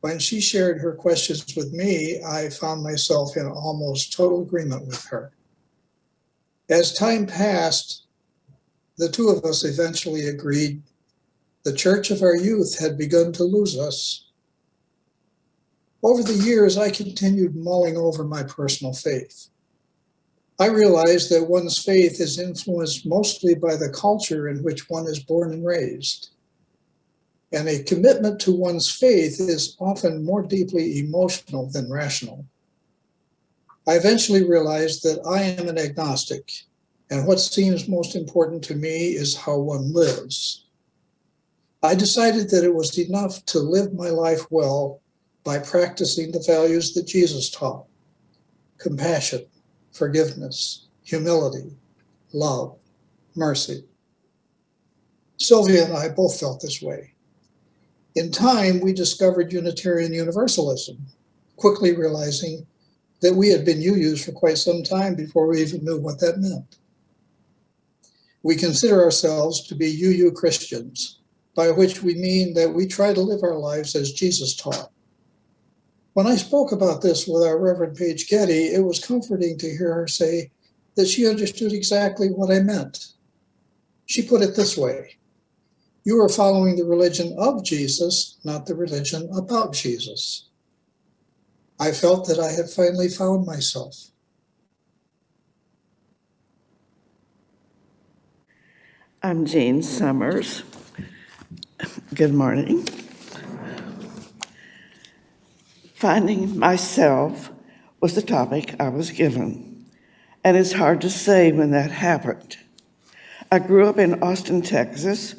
When she shared her questions with me, I found myself in almost total agreement with her. As time passed, the two of us eventually agreed the church of our youth had begun to lose us. Over the years, I continued mulling over my personal faith. I realized that one's faith is influenced mostly by the culture in which one is born and raised. And a commitment to one's faith is often more deeply emotional than rational. I eventually realized that I am an agnostic, and what seems most important to me is how one lives. I decided that it was enough to live my life well by practicing the values that Jesus taught compassion, forgiveness, humility, love, mercy. Sylvia and I both felt this way. In time, we discovered Unitarian Universalism, quickly realizing that we had been UUs for quite some time before we even knew what that meant. We consider ourselves to be UU Christians, by which we mean that we try to live our lives as Jesus taught. When I spoke about this with our Reverend Paige Getty, it was comforting to hear her say that she understood exactly what I meant. She put it this way You are following the religion of Jesus, not the religion about Jesus. I felt that I had finally found myself. I'm Gene Somers. Good morning. Finding myself was the topic I was given, and it's hard to say when that happened. I grew up in Austin, Texas,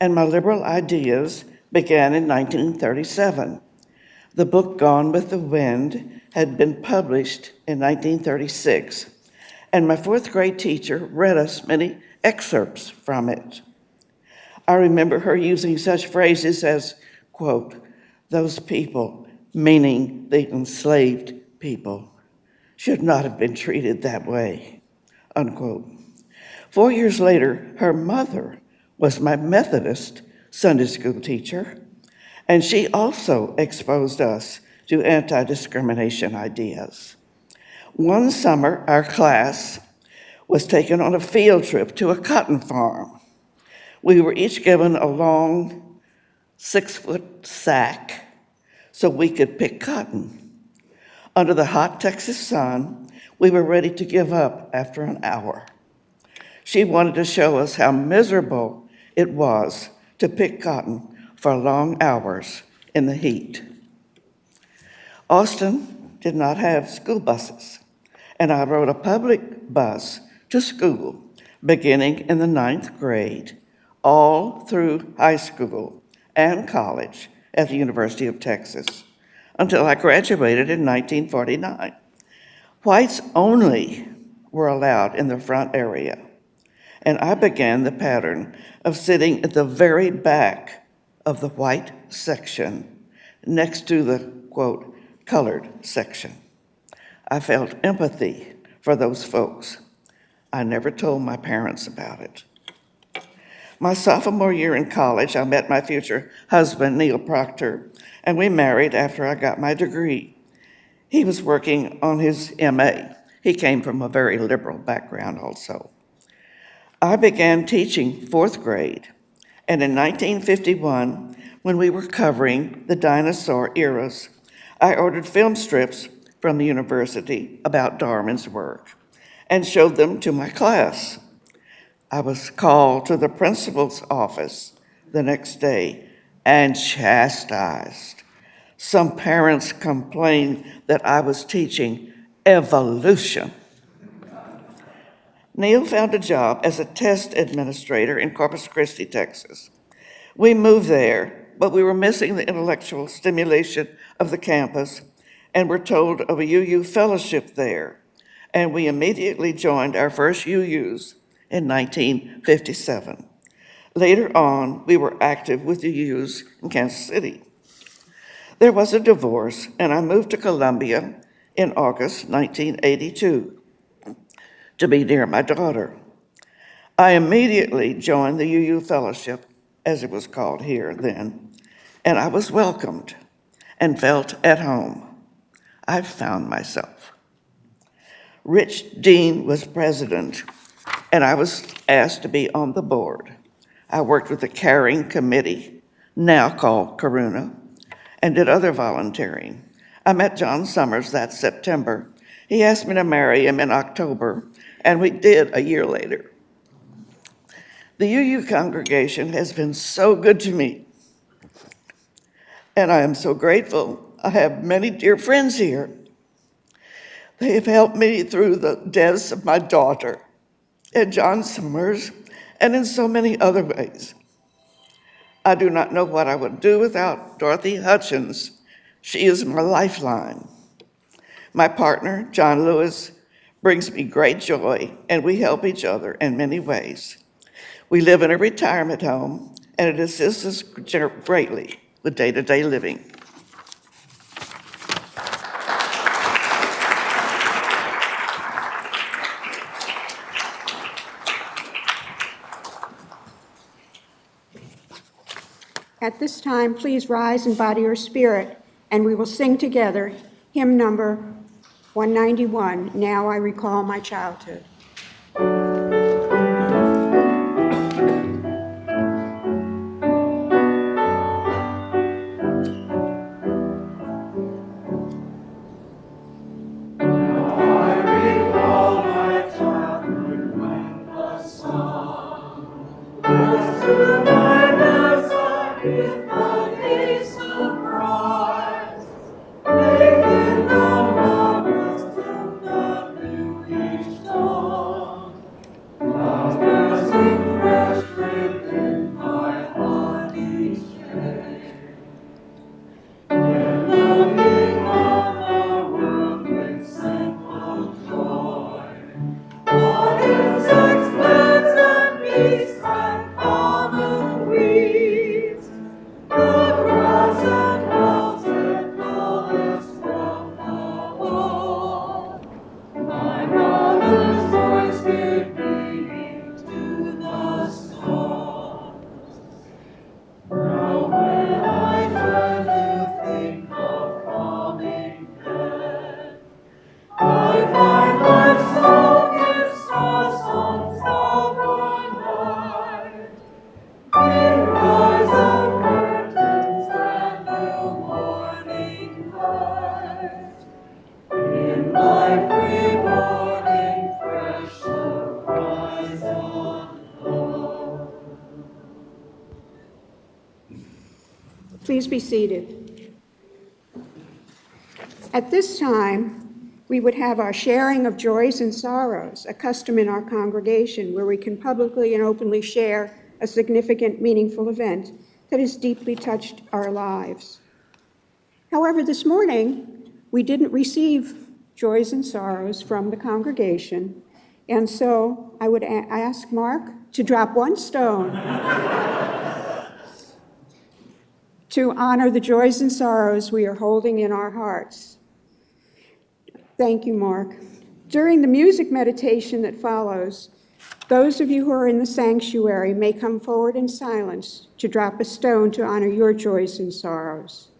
and my liberal ideas began in 1937. The book Gone with the Wind had been published in 1936, and my fourth grade teacher read us many excerpts from it. I remember her using such phrases as, quote, those people, meaning the enslaved people, should not have been treated that way, unquote. Four years later, her mother was my Methodist Sunday school teacher, and she also exposed us to anti discrimination ideas. One summer, our class was taken on a field trip to a cotton farm. We were each given a long six foot sack so we could pick cotton. Under the hot Texas sun, we were ready to give up after an hour. She wanted to show us how miserable it was to pick cotton for long hours in the heat. Austin did not have school buses, and I rode a public bus to school beginning in the ninth grade, all through high school and college at the University of Texas until I graduated in 1949. Whites only were allowed in the front area, and I began the pattern of sitting at the very back of the white section next to the quote, colored section. I felt empathy for those folks. I never told my parents about it. My sophomore year in college, I met my future husband, Neil Proctor, and we married after I got my degree. He was working on his MA. He came from a very liberal background also. I began teaching fourth grade, and in 1951, when we were covering the dinosaur eras, I ordered film strips from the university about Darwin's work and showed them to my class. I was called to the principal's office the next day and chastised. Some parents complained that I was teaching evolution. Neil found a job as a test administrator in Corpus Christi, Texas. We moved there, but we were missing the intellectual stimulation of the campus and were told of a UU fellowship there. And we immediately joined our first UUs in 1957. Later on, we were active with the UUs in Kansas City. There was a divorce, and I moved to Columbia in August 1982 to be near my daughter. I immediately joined the UU Fellowship, as it was called here then, and I was welcomed and felt at home. I found myself. Rich Dean was president, and I was asked to be on the board. I worked with the Caring Committee, now called Karuna, and did other volunteering. I met John Somers that September. He asked me to marry him in October, and we did a year later. The UU congregation has been so good to me, and I am so grateful. I have many dear friends here. They have helped me through the deaths of my daughter and John Somers, and in so many other ways. I do not know what I would do without Dorothy Hutchins. She is my lifeline. My partner, John Lewis, brings me great joy, and we help each other in many ways. We live in a retirement home, and it assists us greatly with day to day living. At this time, please rise in body or spirit, and we will sing together hymn number 191, Now I Recall My Childhood. Be seated. At this time, we would have our sharing of joys and sorrows, a custom in our congregation where we can publicly and openly share a significant, meaningful event that has deeply touched our lives. However, this morning, we didn't receive joys and sorrows from the congregation, and so I would ask Mark to drop one stone (laughs) to honor the joys and sorrows we are holding in our hearts. Thank you, Mark. During the music meditation that follows, those of you who are in the sanctuary may come forward in silence to drop a stone to honor your joys and sorrows.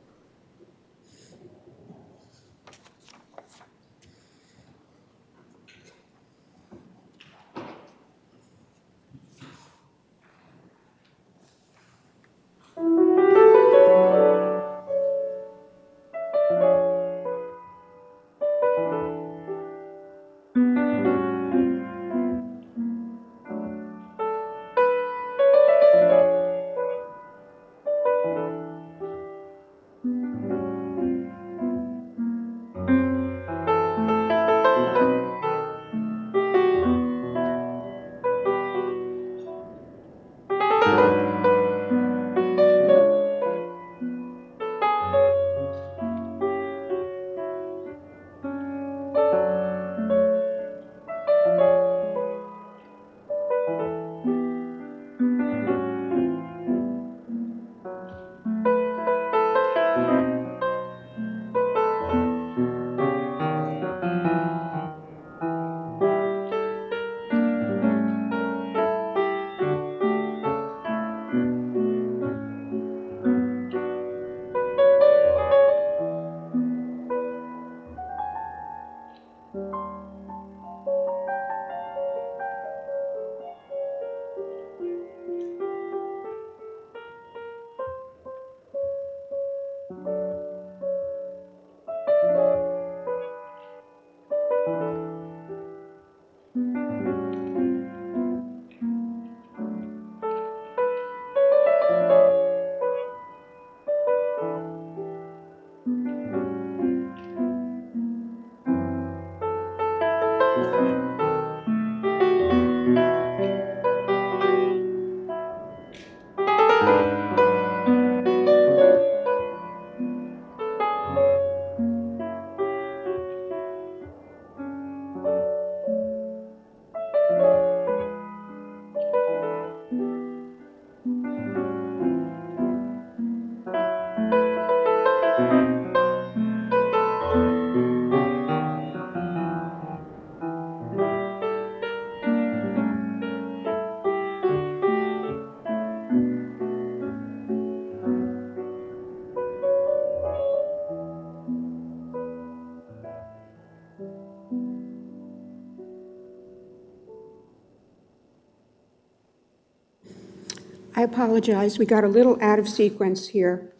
Apologize, we got a little out of sequence here.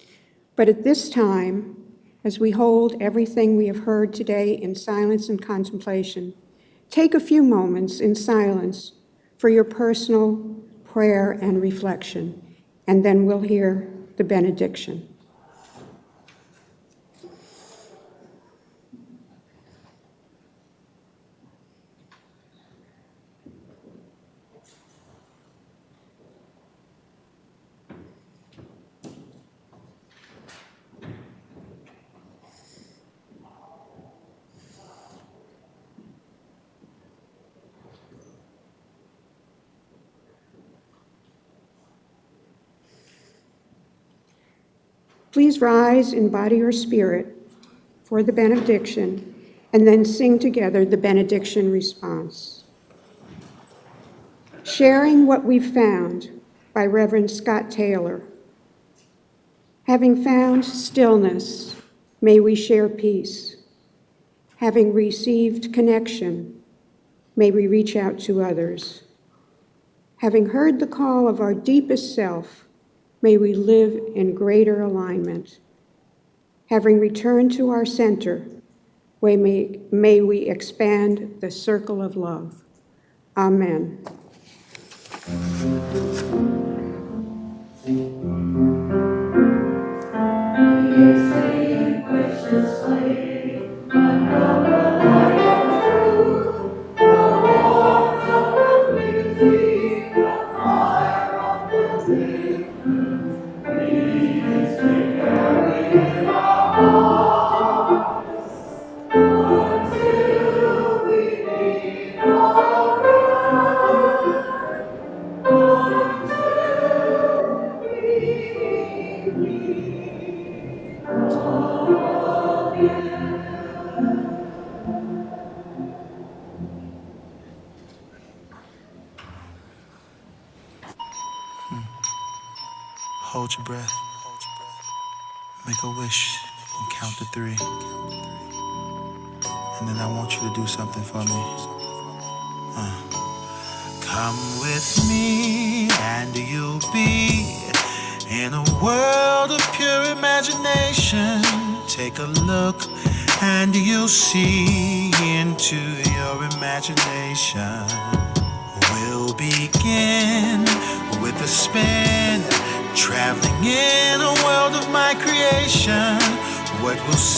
But at this time, as we hold everything we have heard today in silence and contemplation, take a few moments in silence for your personal prayer and reflection, and then we'll hear the benediction. Please rise in body or spirit for the benediction and then sing together the benediction response. Sharing What We've Found by Reverend Scott Taylor. Having found stillness, may we share peace. Having received connection, may we reach out to others. Having heard the call of our deepest self, may we live in greater alignment. Having returned to our center, May may we expand the circle of love. Amen.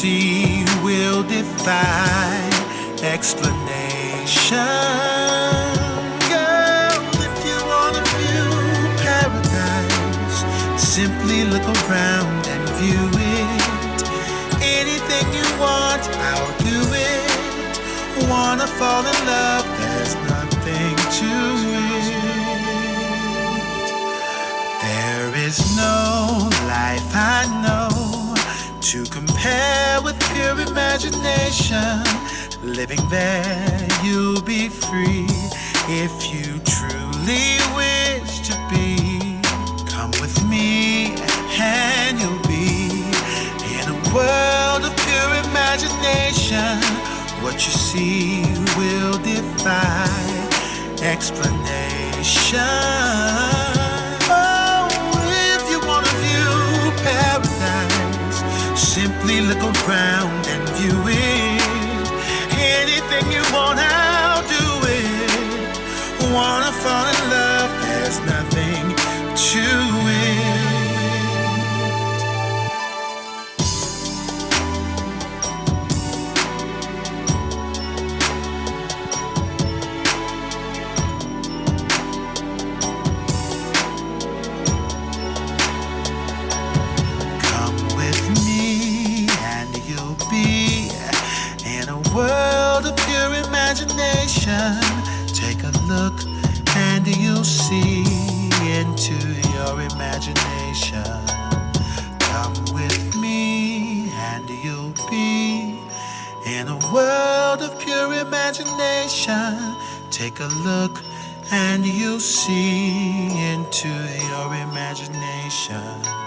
See will defy explanation. Girl, if you wanna view paradise, simply look around and view it. Anything you want, I'll do it. Wanna fall in love, there's nothing to it. There is no life I know to compare with pure imagination. Living there, you'll be free if you truly wish to be. Come with me, and you'll be in a world of pure imagination. What you see will defy explanation. Look around and view it. Anything you want, I'll do it. Wanna fall world of pure imagination. Take a look and you'll see into your imagination.